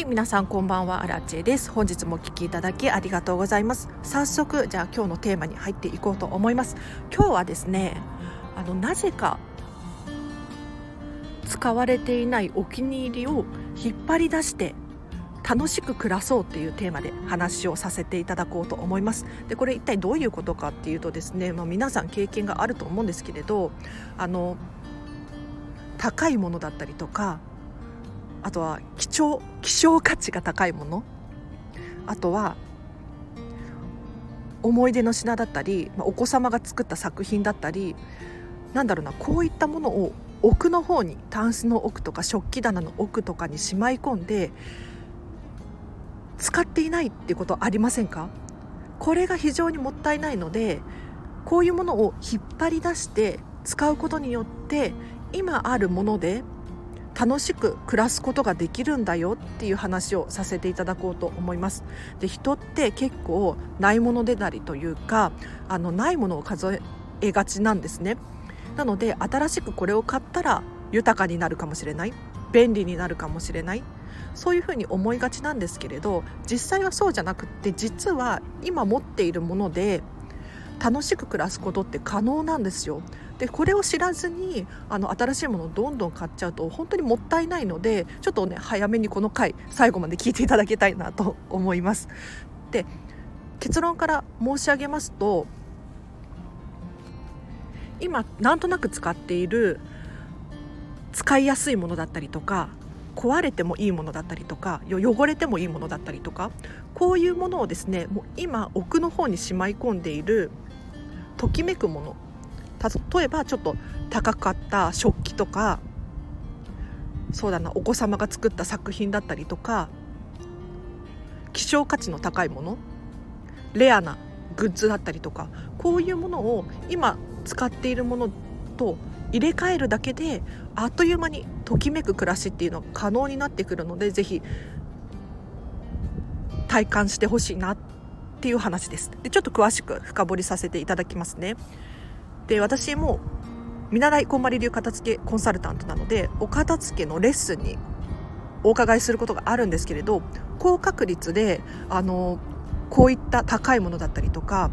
はい皆さんこんばんはアラチェです。本日もお聞きいただきありがとうございます。早速じゃあ今日のテーマに入っていこうと思います。今日はですねあのなぜか使われていないお気に入りを引っ張り出して楽しく暮らそうっていうテーマで話をさせていただこうと思います。でこれ一体どういうことかっていうとですね、まあ、皆さん経験があると思うんですけれどあの高いものだったりとかあとは貴重希少価値が高いもの。あとは思い出の品だったり、まあ、お子様が作った作品だったりなんだろうなこういったものを奥の方にタンスの奥とか食器棚の奥とかにしまい込んで使っていないっていうことありませんか？これが非常にもったいないのでこういうものを引っ張り出して使うことによって今あるもので楽しく暮らすことができるんだよっていう話をさせていただこうと思います。で人って結構ないものでなりというかあのないものを数えがちなんですね。なので新しくこれを買ったら豊かになるかもしれない便利になるかもしれないそういうふうに思いがちなんですけれど実際はそうじゃなくって実は今持っているもので楽しく暮らすことって可能なんですよ。でこれを知らずにあの新しいものをどんどん買っちゃうと本当にもったいないのでちょっとね早めにこの回最後まで聞いていただきたいなと 思います。で結論から申し上げますと今なんとなく使っている使いやすいものだったりとか壊れてもいいものだったりとか汚れてもいいものだったりとかこういうものをですねもう今奥の方にしまい込んでいるときめくもの例えばちょっと高かった食器とかそうだなお子様が作った作品だったりとか希少価値の高いものレアなグッズだったりとかこういうものを今使っているものと入れ替えるだけであっという間にときめく暮らしっていうのが可能になってくるのでぜひ体感してほしいなっていう話です。でちょっと詳しく深掘りさせていただきますね。で私も見習いこんまり流片付けコンサルタントなのでお片付けのレッスンにお伺いすることがあるんですけれど高確率であのこういった高いものだったりとか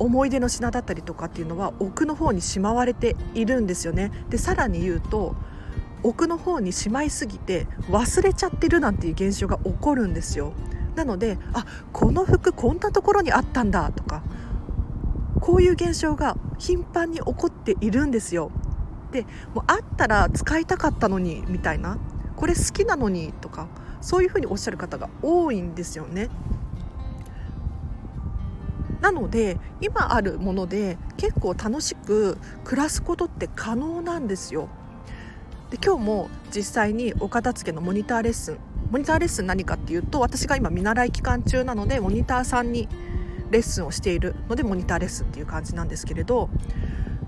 思い出の品だったりとかっていうのは奥の方にしまわれているんですよね。でさらに言うと奥の方にしまいすぎて忘れちゃってるなんていう現象が起こるんですよ。なのであこの服こんなところにあったんだとかこういう現象が頻繁に起こっているんですよ。でもうあったら使いたかったのにみたいなこれ好きなのにとかそういうふうにおっしゃる方が多いんですよね。なので今あるもので結構楽しく暮らすことって可能なんですよ。で今日も実際にお片付けのモニターレッスンモニターレッスン何かっていうと私が今見習い期間中なのでモニターさんにレッスンをしているのでモニターレッスンっていう感じなんですけれど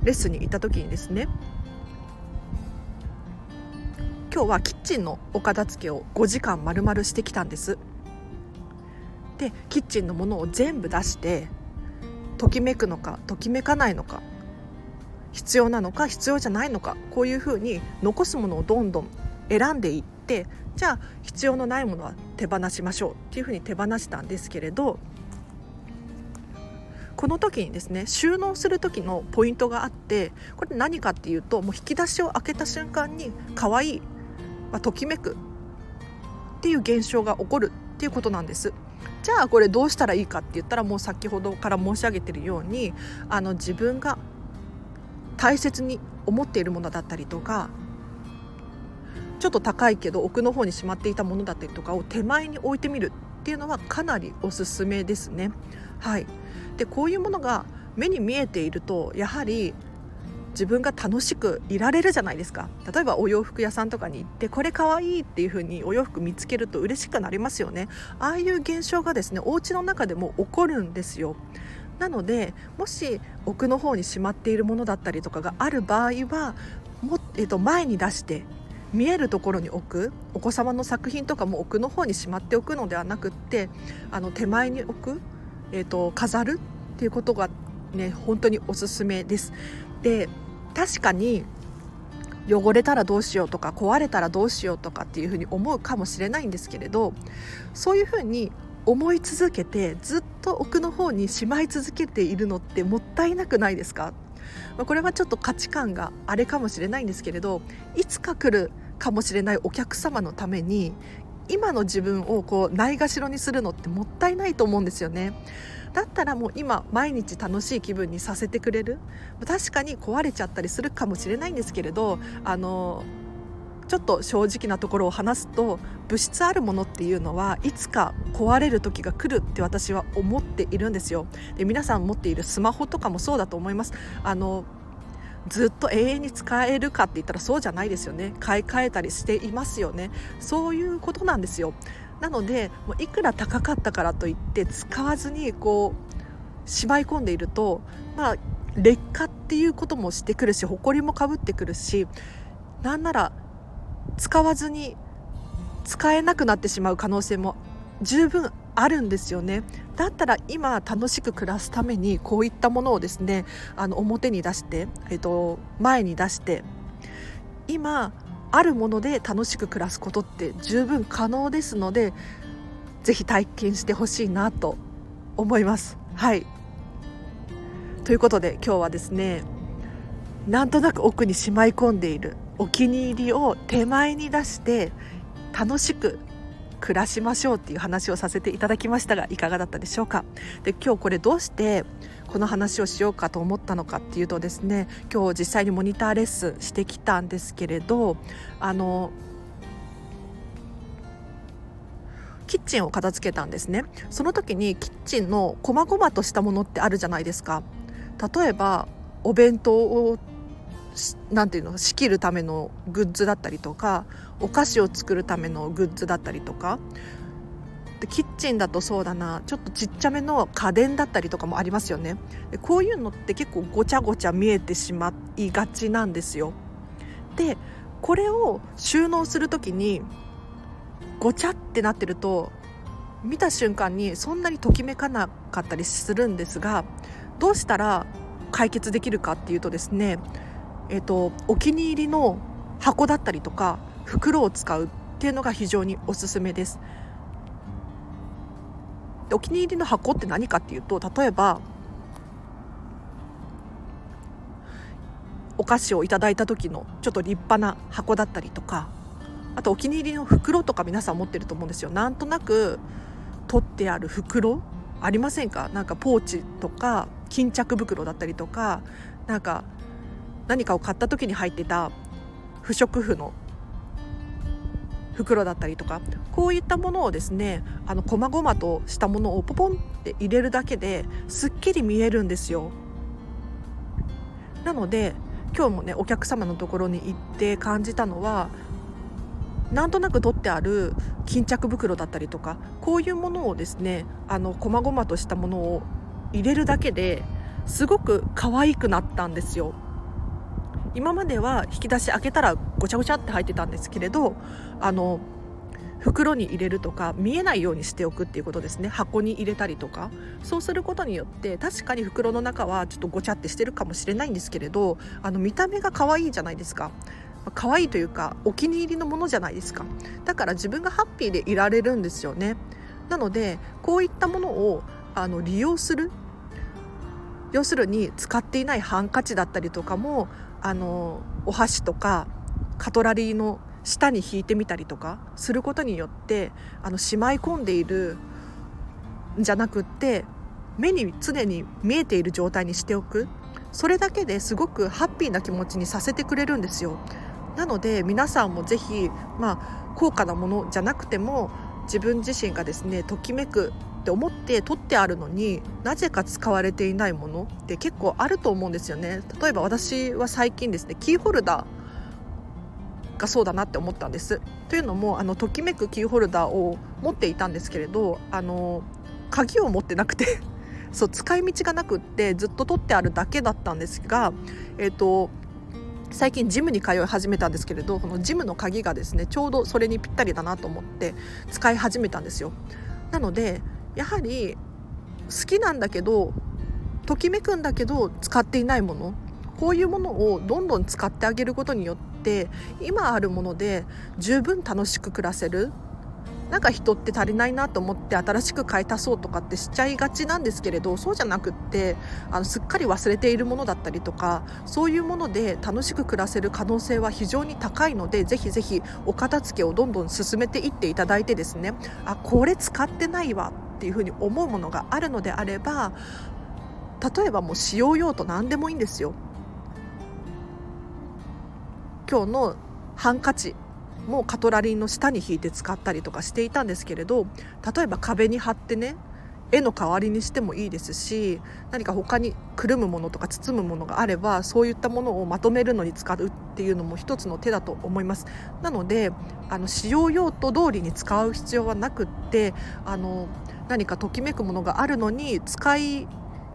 レッスンに行った時にですね今日はキッチンのお片付けを5時間丸々してきたんです。でキッチンのものを全部出してときめくのかときめかないのか必要なのか必要じゃないのかこういうふうに残すものをどんどん選んでいってじゃあ必要のないものは手放しましょうっていうふうに手放したんですけれどこの時にですね収納する時のポイントがあってこれ何かっていうともう引き出しを開けた瞬間に可愛い、まあ、ときめくっていう現象が起こるっていうことなんです。じゃあこれどうしたらいいかって言ったらもう先ほどから申し上げてるようにあの自分が大切に思っているものだったりとかちょっと高いけど奥の方にしまっていたものだったりとかを手前に置いてみるっていうのはかなりおすすめですね。はい、でこういうものが目に見えているとやはり自分が楽しくいられるじゃないですか。例えばお洋服屋さんとかに行ってこれかわいいっていう風にお洋服見つけると嬉しくなりますよね。ああいう現象がですねお家の中でも起こるんですよ。なのでもし奥の方にしまっているものだったりとかがある場合はも、えー、と前に出して見えるところに置くお子様の作品とかも奥の方にしまっておくのではなくってあの手前に置く、えーと飾るっていうことがね本当におすすめです。で確かに汚れたらどうしようとか壊れたらどうしようとかっていうふうに思うかもしれないんですけれどそういうふうに思い続けてずっと奥の方にしまい続けているのってもったいなくないですか？これはちょっと価値観があれかもしれないんですけれどいつか来るかもしれないお客様のために今の自分をこうないがしろにするのってもったいないと思うんですよね。だったらもう今毎日楽しい気分にさせてくれる？確かに壊れちゃったりするかもしれないんですけれどあのちょっと正直なところを話すと物質あるものっていうのはいつか壊れる時が来るって私は思っているんですよ。で皆さん持っているスマホとかもそうだと思います。あのずっと永遠に使えるかって言ったらそうじゃないですよね。買い替えたりしていますよね。そういうことなんですよ。なのでもういくら高かったからといって使わずにこうしまい込んでいるとまあ劣化っていうこともしてくるし埃もかぶってくるしなんなら使わずに使えなくなってしまう可能性も十分あるんですよねだったら今楽しく暮らすためにこういったものをですねあの表に出して、えっと、前に出して今あるもので楽しく暮らすことって十分可能ですのでぜひ体験してほしいなと思います。はいということで今日はですねなんとなく奥にしまい込んでいるお気に入りを手前に出して楽しく暮らしましょうっていう話をさせていただきましたがいかがだったでしょうか？で今日これどうしてこの話をしようかと思ったのかっていうとですね今日実際にモニターレッスンしてきたんですけれどあのキッチンを片付けたんですね。その時にキッチンの細々としたものってあるじゃないですか。例えばお弁当をなんていうの仕切るためのグッズだったりとかお菓子を作るためのグッズだったりとか。でキッチンだとそうだな。ちょっとちっちゃめの家電だったりとかもありますよね。でこういうのって結構ごちゃごちゃ見えてしまいがちなんですよ。でこれを収納する時にごちゃってなってると見た瞬間にそんなにときめかなかったりするんですがどうしたら解決できるかっていうとですねえーと、お気に入りの箱だったりとか袋を使うっていうのが非常におすすめです。お気に入りの箱って何かっていうと例えばお菓子をいただいた時のちょっと立派な箱だったりとかあとお気に入りの袋とか皆さん持ってると思うんですよなんとなく取ってある袋ありませんか？なんかポーチとか巾着袋だったりとかなんか何かを買った時に入ってた不織布の袋だったりとかこういったものをですねあの細々としたものをポポンって入れるだけですっきり見えるんですよ。なので今日もねお客様のところに行って感じたのはなんとなく取ってある巾着袋だったりとかこういうものをですねあの細々としたものを入れるだけですごく可愛くなったんですよ。今までは引き出し開けたらごちゃごちゃって入ってたんですけれどあの袋に入れるとか見えないようにしておくっていうことですね。箱に入れたりとか。そうすることによって確かに袋の中はちょっとごちゃってしてるかもしれないんですけれどあの見た目が可愛いじゃないですか。可愛いというかお気に入りのものじゃないですか。だから自分がハッピーでいられるんですよね。なのでこういったものをあの利用する。要するに使っていないハンカチだったりとかもあのお箸とかカトラリーの下に引いてみたりとかすることによってあのしまい込んでいるんじゃなくって目に常に見えている状態にしておく。それだけですごくハッピーな気持ちにさせてくれるんですよ。なので皆さんもぜひまあ高価なものじゃなくても自分自身がですねときめくって思って取ってあるのになぜか使われていないものって結構あると思うんですよね。例えば私は最近ですねキーホルダーがそうだなって思ったんです。というのもあのときめくキーホルダーを持っていたんですけれどあの鍵を持ってなくて そう使い道がなくってずっと取ってあるだけだったんですがえっ、ー、と最近ジムに通い始めたんですけれどこのジムの鍵がですねちょうどそれにぴったりだなと思って使い始めたんですよ。なのでやはり好きなんだけどときめくんだけど使っていないもの。こういうものをどんどん使ってあげることによって今あるもので十分楽しく暮らせる。なんか人って足りないなと思って新しく買い足そうとかってしちゃいがちなんですけれどそうじゃなくってあのすっかり忘れているものだったりとかそういうもので楽しく暮らせる可能性は非常に高いのでぜひぜひお片付けをどんどん進めていっていただいてですねあこれ使ってないわっていうふうに思うものがあるのであれば例えばもう使用用途何でもいいんですよ。今日のハンカチもカトラリーの下に引いて使ったりとかしていたんですけれど例えば壁に貼ってね絵の代わりにしてもいいですし何か他にくるむものとか包むものがあればそういったものをまとめるのに使うっていうのも一つの手だと思います。なのであの使用用途通りに使う必要はなくってあの何かときめくものがあるのに使い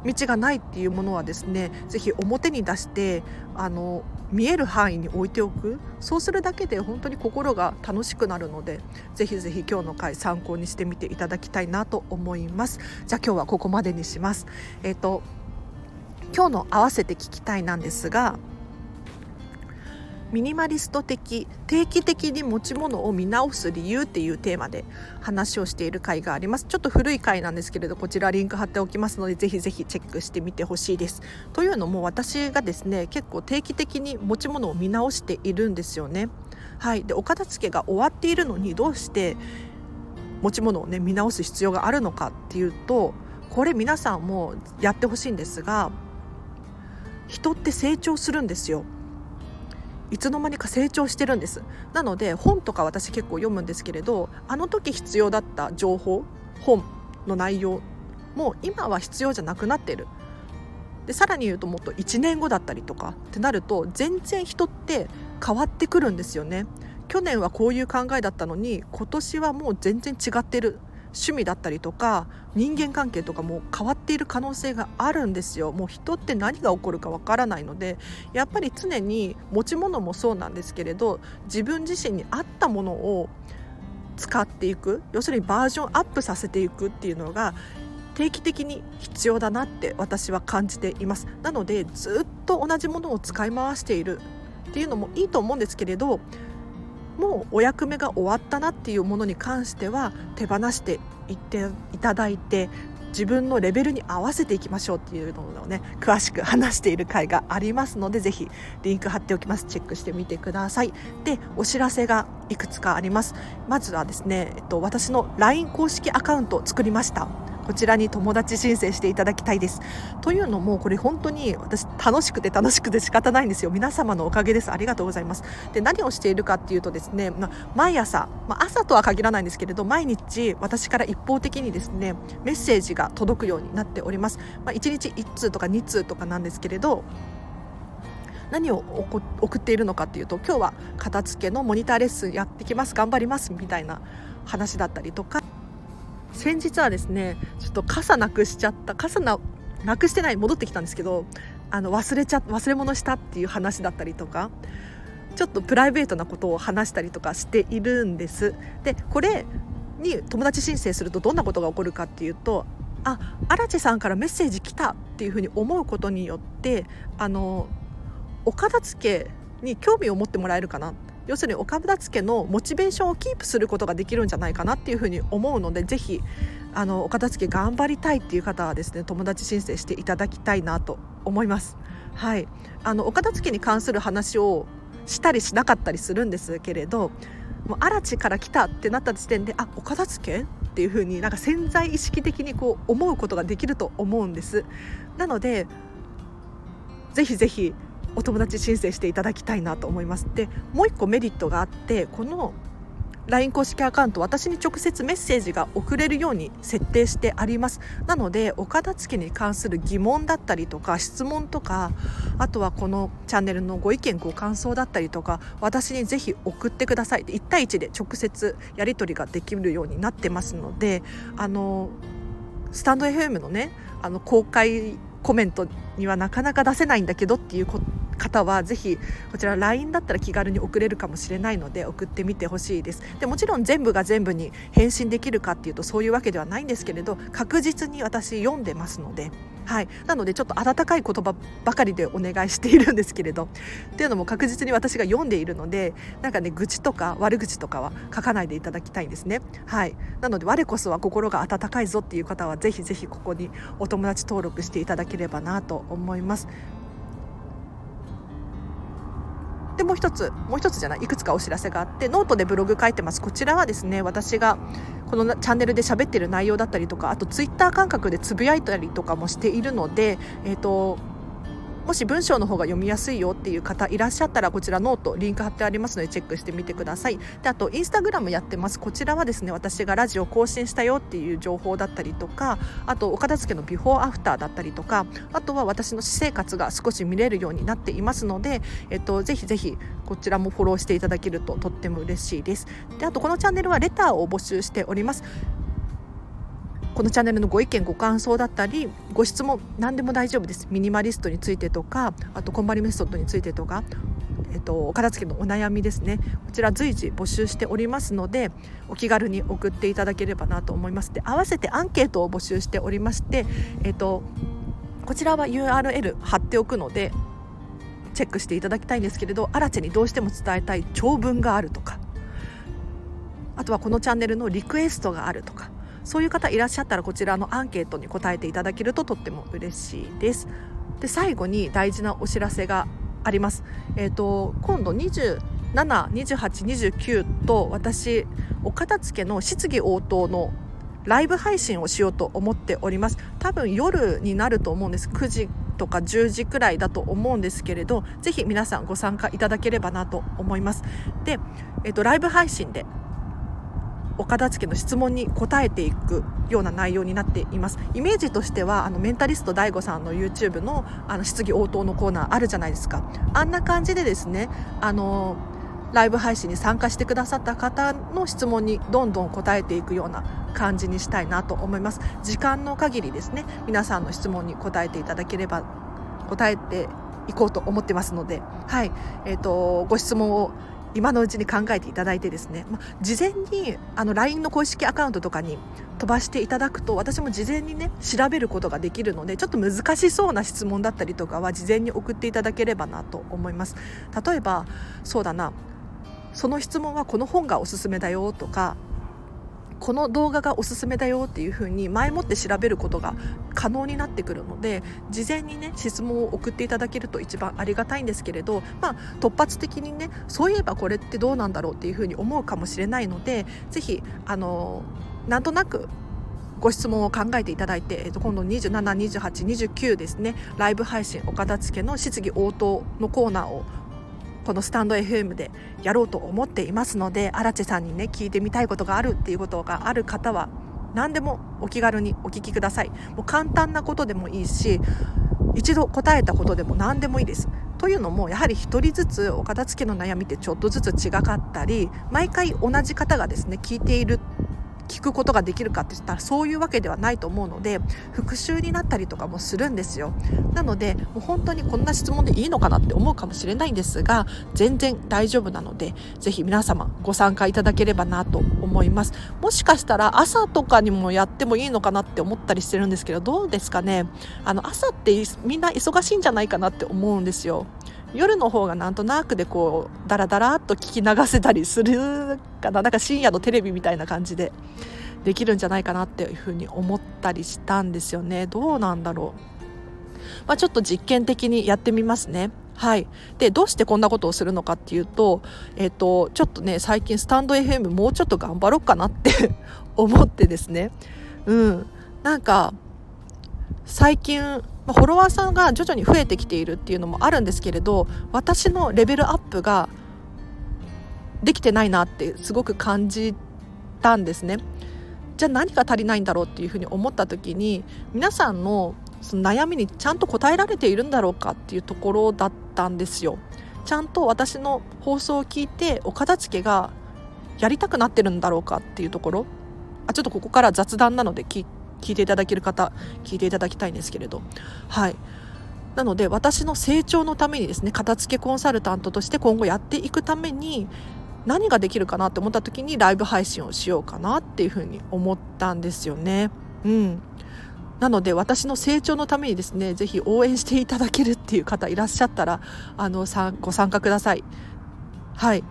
道がないっていうものはですね是非表に出してあの見える範囲に置いておく。そうするだけで本当に心が楽しくなるのでぜひぜひ今日の回参考にしてみていただきたいなと思います。じゃあ今日はここまでにします。えっ、ー、と今日の合わせて聞きたいなんですがミニマリスト的定期的に持ち物を見直す理由っていうテーマで話をしている回があります。ちょっと古い回なんですけれどこちらリンク貼っておきますのでぜひぜひチェックしてみてほしいです。というのも私がですね結構定期的に持ち物を見直しているんですよね。はい。でお片付けが終わっているのにどうして持ち物をね見直す必要があるのかっていうとこれ皆さんもやってほしいんですが人って成長するんですよ。いつの間にか成長してるんです。なので本とか私結構読むんですけれどあの時必要だった情報本の内容も今は必要じゃなくなってる。でさらに言うともっと1年後だったりとかってなると全然人って変わってくるんですよね。去年はこういう考えだったのに今年はもう全然違ってる。趣味だったりとか人間関係とかも変わっている可能性があるんですよ。もう人って何が起こるかわからないのでやっぱり常に持ち物もそうなんですけれど自分自身に合ったものを使っていく要するにバージョンアップさせていくっていうのが定期的に必要だなって私は感じています。なのでずっと同じものを使い回しているっていうのもいいと思うんですけれどもうお役目が終わったなっていうものに関しては手放していっていただいて自分のレベルに合わせていきましょうっていうのをね詳しく話している回がありますのでぜひリンク貼っておきます。チェックしてみてください。でお知らせがいくつかあります。まずはですね、えっと、私の LINE 公式アカウントを作りました。こちらに友達申請していただきたいです。というのもこれ本当に私楽しくて楽しくて仕方ないんですよ。皆様のおかげです。ありがとうございます。で何をしているかっていうとですね、ま毎朝、ま朝とは限らないんですけれど毎日私から一方的にですねメッセージが届くようになっております。まあ、1日1通とか2通とかなんですけれど何を送っているのかっていうと今日は片付けのモニターレッスンやってきます頑張りますみたいな話だったりとか先日はですねちょっと傘なくしちゃった傘ななくしてない戻ってきたんですけどあの忘れちゃ忘れ物したっていう話だったりとかちょっとプライベートなことを話したりとかしているんです。でこれに友達申請するとどんなことが起こるかっていうとあ荒地さんからメッセージ来たっていうふうに思うことによってあのお片付けに興味を持ってもらえるかな要するにお片付のモチベーションをキープすることができるんじゃないかなっていうふうに思うのでぜひあのお片付頑張りたいっていう方はですね友達申請していただきたいなと思います。はい、あのお片付に関する話をしたりしなかったりするんですけれどもう荒地から来たってなった時点であお片付っていう風になんか潜在意識的にこう思うことができると思うんですなのでぜひぜひお友達申請していただきたいなと思います。でもう一個メリットがあってこの LINE 公式アカウント私に直接メッセージが送れるように設定してあります。なのでお片付けに関する疑問だったりとか質問とかあとはこのチャンネルのご意見ご感想だったりとか私にぜひ送ってください。1対1で直接やり取りができるようになってますのであのスタンド FM のねあの公開コメントにはなかなか出せないんだけどっていうこと方はぜひこちら LINE だったら気軽に送れるかもしれないので送ってみてほしいですでもちろん全部が全部に返信できるかっていうとそういうわけではないんですけれど確実に私読んでますので。はい、なのでちょっと温かい言葉ばかりでお願いしているんですけれどっていうのも確実に私が読んでいるのでなんかね愚痴とか悪口とかは書かないでいただきたいんですね。はい、なので我こそは心が温かいぞっていう方はぜひぜひここにお友達登録していただければなと思います。もう一つもう一つじゃないいくつかお知らせがあってノートでブログ書いてます。こちらはですね私がこのチャンネルで喋ってる内容だったりとかあとツイッター感覚でつぶやいたりとかもしているのでえっ、ー、ともし文章の方が読みやすいよっていう方いらっしゃったらこちらノートリンク貼ってありますのでチェックしてみてください。であとインスタグラムやってます。こちらはですね私がラジオ更新したよっていう情報だったりとかあとお片付けのビフォーアフターだったりとかあとは私の私生活が少し見れるようになっていますので、えっと、ぜひぜひこちらもフォローしていただけるととっても嬉しいです。であとこのチャンネルはレターを募集しております。このチャンネルのご意見ご感想だったりご質問何でも大丈夫です。ミニマリストについてとかあとこんまりメソッドについてとかえっと、お片付けのお悩みですね。こちら随時募集しておりますのでお気軽に送っていただければなと思います。で合わせてアンケートを募集しておりまして、えっと、こちらは URL 貼っておくのでチェックしていただきたいんですけれどアラチェにどうしても伝えたい長文があるとかあとはこのチャンネルのリクエストがあるとかそういう方いらっしゃったらこちらのアンケートに答えていただけるととっても嬉しいです。で最後に大事なお知らせがあります。えっ、ー、と今度27、28、29と私お片付けの質疑応答のライブ配信をしようと思っております多分夜になると思うんです9時とか10時くらいだと思うんですけれどぜひ皆さんご参加いただければなと思いますで、えっと、ライブ配信でお片付けの質問に答えていくような内容になっています。イメージとしてはあのメンタリスト DAIGO さんの YouTube のあの質疑応答のコーナーあるじゃないですか。あんな感じでですねあのライブ配信に参加してくださった方の質問にどんどん答えていくような感じにしたいなと思います。時間の限りですね皆さんの質問に答えていただければ答えていこうと思ってますのではい。えーとご質問を今のうちに考えていただいてですね、ま事前にあの LINE の公式アカウントとかに飛ばしていただくと私も事前にね調べることができるのでちょっと難しそうな質問だったりとかは事前に送っていただければなと思います。例えばそうだな。その質問はこの本がおすすめだよとかこの動画がおすすめだよっていうふうに前もって調べることが可能になってくるので事前にね質問を送っていただけると一番ありがたいんですけれど、まあ、突発的にねそういえばこれってどうなんだろうっていうふうに思うかもしれないのでぜひあのなんとなくご質問を考えていただいて、えー、と今度27、28、29ですねライブ配信お片付けの質疑応答のコーナーをこのスタンド FM でやろうと思っていますので荒地さんにね聞いてみたいことがあるっていうことがある方は何でもお気軽にお聞きください。もう簡単なことでもいいし一度答えたことでも何でもいいです。というのもやはり1人ずつお片付けの悩みってちょっとずつ違かったり毎回同じ方がですね聞いている聞くことができるかって言ったらそういうわけではないと思うので復習になったりとかもするんですよ。なのでもう本当にこんな質問でいいのかなって思うかもしれないんですが全然大丈夫なのでぜひ皆様ご参加いただければなと思います。もしかしたら朝とかにもやってもいいのかなって思ったりしてるんですけどどうですかね？あの朝ってみんな忙しいんじゃないかなって思うんですよ。夜の方がなんとなくでこうダラダラっと聞き流せたりするかな。なんか深夜のテレビみたいな感じでできるんじゃないかなっていうふうに思ったりしたんですよね。どうなんだろう、まあ、ちょっと実験的にやってみますね。はい、でどうしてこんなことをするのかっていうと,、えーと、ちょっとね最近スタンド FM もうちょっと頑張ろうかなって 思ってですね。うん。なんか最近フォロワーさんが徐々に増えてきているっていうのもあるんですけれど私のレベルアップができてないなってすごく感じたんですね。じゃあ何が足りないんだろうっていうふうに思った時に皆さんのその悩みにちゃんと答えられているんだろうかっていうところだったんですよ。ちゃんと私の放送を聞いてお片付けがやりたくなってるんだろうかっていうところあちょっとここから雑談なので聞聞いていただける方聞いていただきたいんですけれど。はい。なので私の成長のためにですね片付けコンサルタントとして今後やっていくために何ができるかなって思った時にライブ配信をしようかなっていうふうに思ったんですよね。うん、なので私の成長のためにですねぜひ応援していただけるっていう方いらっしゃったらあのさご参加ください。はい。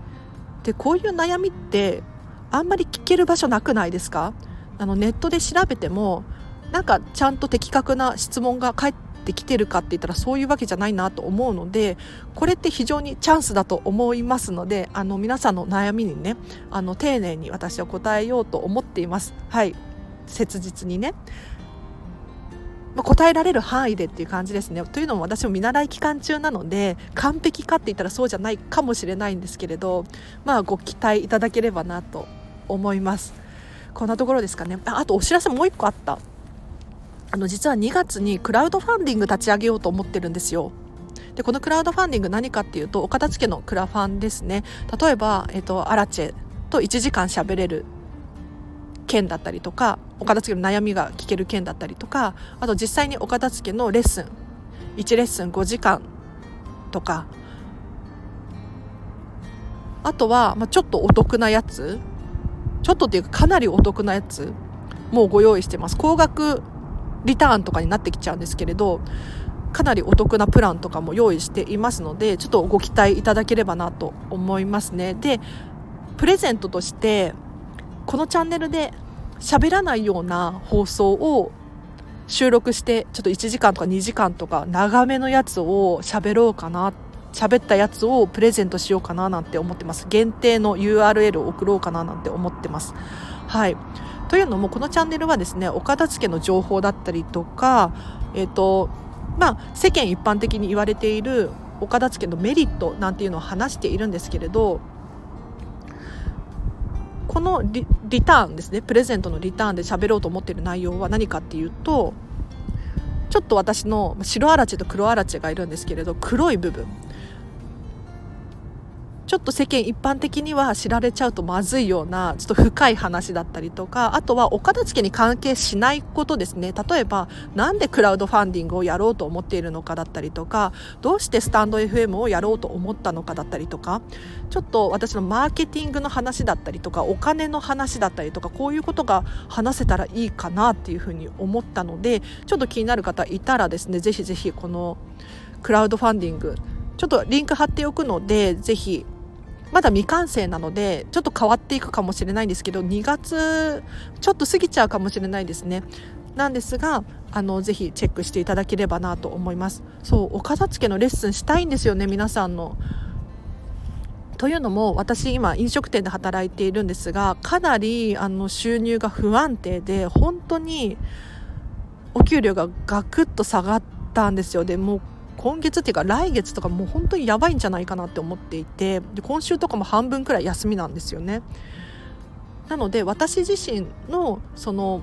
でこういう悩みってあんまり聞ける場所なくないですか？あのネットで調べてもなんかちゃんと的確な質問が返ってきてるかって言ったらそういうわけじゃないなと思うのでこれって非常にチャンスだと思いますのであの皆さんの悩みにねあの丁寧に私は答えようと思っています。はい切実にねまあ、答えられる範囲でっていう感じですね。というのも私も見習い期間中なので完璧かって言ったらそうじゃないかもしれないんですけれど、まあ、ご期待いただければなと思います。こんなところですかね。あとお知らせもう一個あった。あの実は2月にクラウドファンディング立ち上げようと思ってるんですよ。でこのクラウドファンディング何かっていうとお片付けのクラファンですね例えば、えっと、アラチェと1時間しゃべれる件だったりとかお片付けの悩みが聞ける件だったりとかあと実際にお片付けのレッスン1レッスン5時間とかあとは、まあ、ちょっとお得なやつちょっとっていうかかなりお得なやつもうご用意してます。高額リターンとかになってきちゃうんですけれどかなりお得なプランとかも用意していますのでちょっとご期待いただければなと思いますね。でプレゼントとしてこのチャンネルで喋らないような放送を収録してちょっと1時間とか2時間とか長めのやつを喋ろうかなって喋ったやつをプレゼントしようかななんて思ってます。限定の URL を送ろうかななんて思ってます。はい。というのもこのチャンネルはですねお片付けの情報だったりとか、えーとまあ、世間一般的に言われているお片付けのメリットなんていうのを話しているんですけれどこのリリターンですね。プレゼントのリターンで喋ろうと思っている内容は何かっていうとちょっと私の白あらちと黒あらちがいるんですけれど黒い部分。ちょっと世間一般的には知られちゃうとまずいようなちょっと深い話だったりとかあとはお片付けに関係しないことですね。例えばなんでクラウドファンディングをやろうと思っているのかだったりとかどうしてスタンド FM をやろうと思ったのかだったりとかちょっと私のマーケティングの話だったりとかお金の話だったりとかこういうことが話せたらいいかなっていうふうに思ったのでちょっと気になる方いたらですねぜひぜひこのクラウドファンディングちょっとリンク貼っておくのでぜひまだ未完成なのでちょっと変わっていくかもしれないんですけど2月ちょっと過ぎちゃうかもしれないですね。なんですがあのぜひチェックしていただければなと思います。そうお片付けのレッスンしたいんですよね皆さんの。というのも私今飲食店で働いているんですがかなりあの収入が不安定で本当にお給料がガクッと下がったんですよ。でもう今月っていうか来月とかもう本当にやばいんじゃないかなって思っていてで今週とかも半分くらい休みなんですよね。なので私自身のその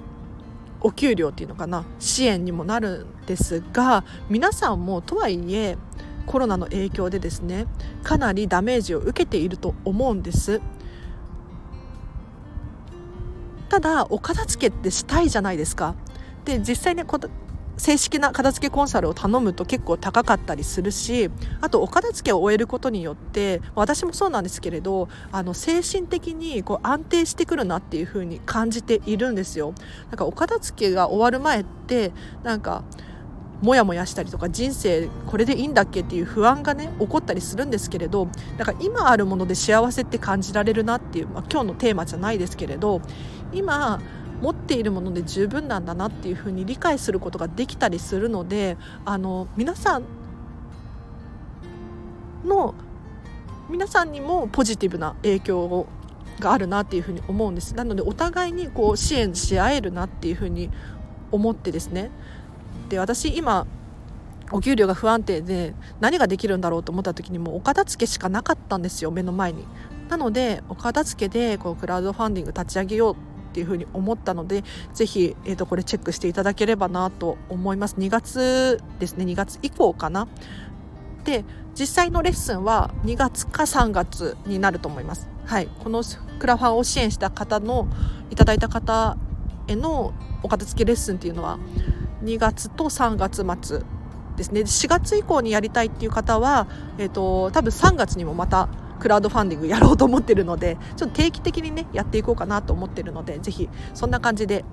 お給料っていうのかな支援にもなるんですが皆さんもとはいえコロナの影響でですねかなりダメージを受けていると思うんですただお片付けってしたいじゃないですかで実際ね正式な片付けコンサルを頼むと結構高かったりするしあとお片付けを終えることによって私もそうなんですけれどあの精神的にこう安定してくるなっていう風に感じているんですよ。なんかお片付けが終わる前ってなんかモヤモヤしたりとか人生これでいいんだっけっていう不安がね起こったりするんですけれどだから今あるもので幸せって感じられるなっていう、まあ、今日のテーマじゃないですけれど今持っているもので十分なんだなっていうふうに理解することができたりするのであの皆さんの皆さんにもポジティブな影響があるなっていうふうに思うんですなのでお互いにこう支援し合えるなっていうふうに思ってですねで私今お給料が不安定で何ができるんだろうと思った時にもうお片付けしかなかったんですよ目の前に。なのでお片付けでこうクラウドファンディング立ち上げようっていうふうに思ったのでぜひ、えー、とこれチェックしていただければなと思います。2月ですね。2月以降かな。で実際のレッスンは2月か3月になると思います。はい。このクラファンを支援した方のいただいた方へのお片付けレッスンっていうのは2月と3月末ですね。4月以降にやりたいっていう方は、えーと、多分3月にもまたクラウドファンディングやろうと思ってるのでちょっと定期的にねやっていこうかなと思ってるのでぜひそんな感じで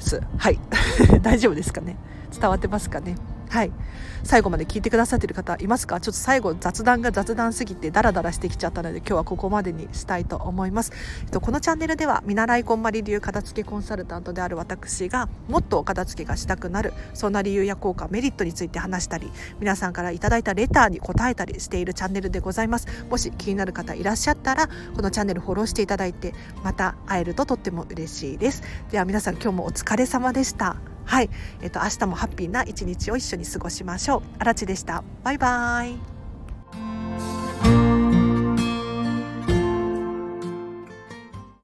す。はい。大丈夫ですかね？伝わってますかね？はい。最後まで聞いてくださってる方いますか？ちょっと最後雑談が雑談すぎてダラダラしてきちゃったので今日はここまでにしたいと思います、えっと、このチャンネルでは見習いこんまり流片付けコンサルタントである私がもっと片付けがしたくなるそんな理由や効果メリットについて話したり皆さんからいただいたレターに答えたりしているチャンネルでございます。もし気になる方いらっしゃったらこのチャンネルフォローしていただいてまた会えるととっても嬉しいです。では皆さん今日もお疲れ様でした。はい、えっと、明日もハッピーな一日を一緒に過ごしましょう。あらちでした。バイバイ。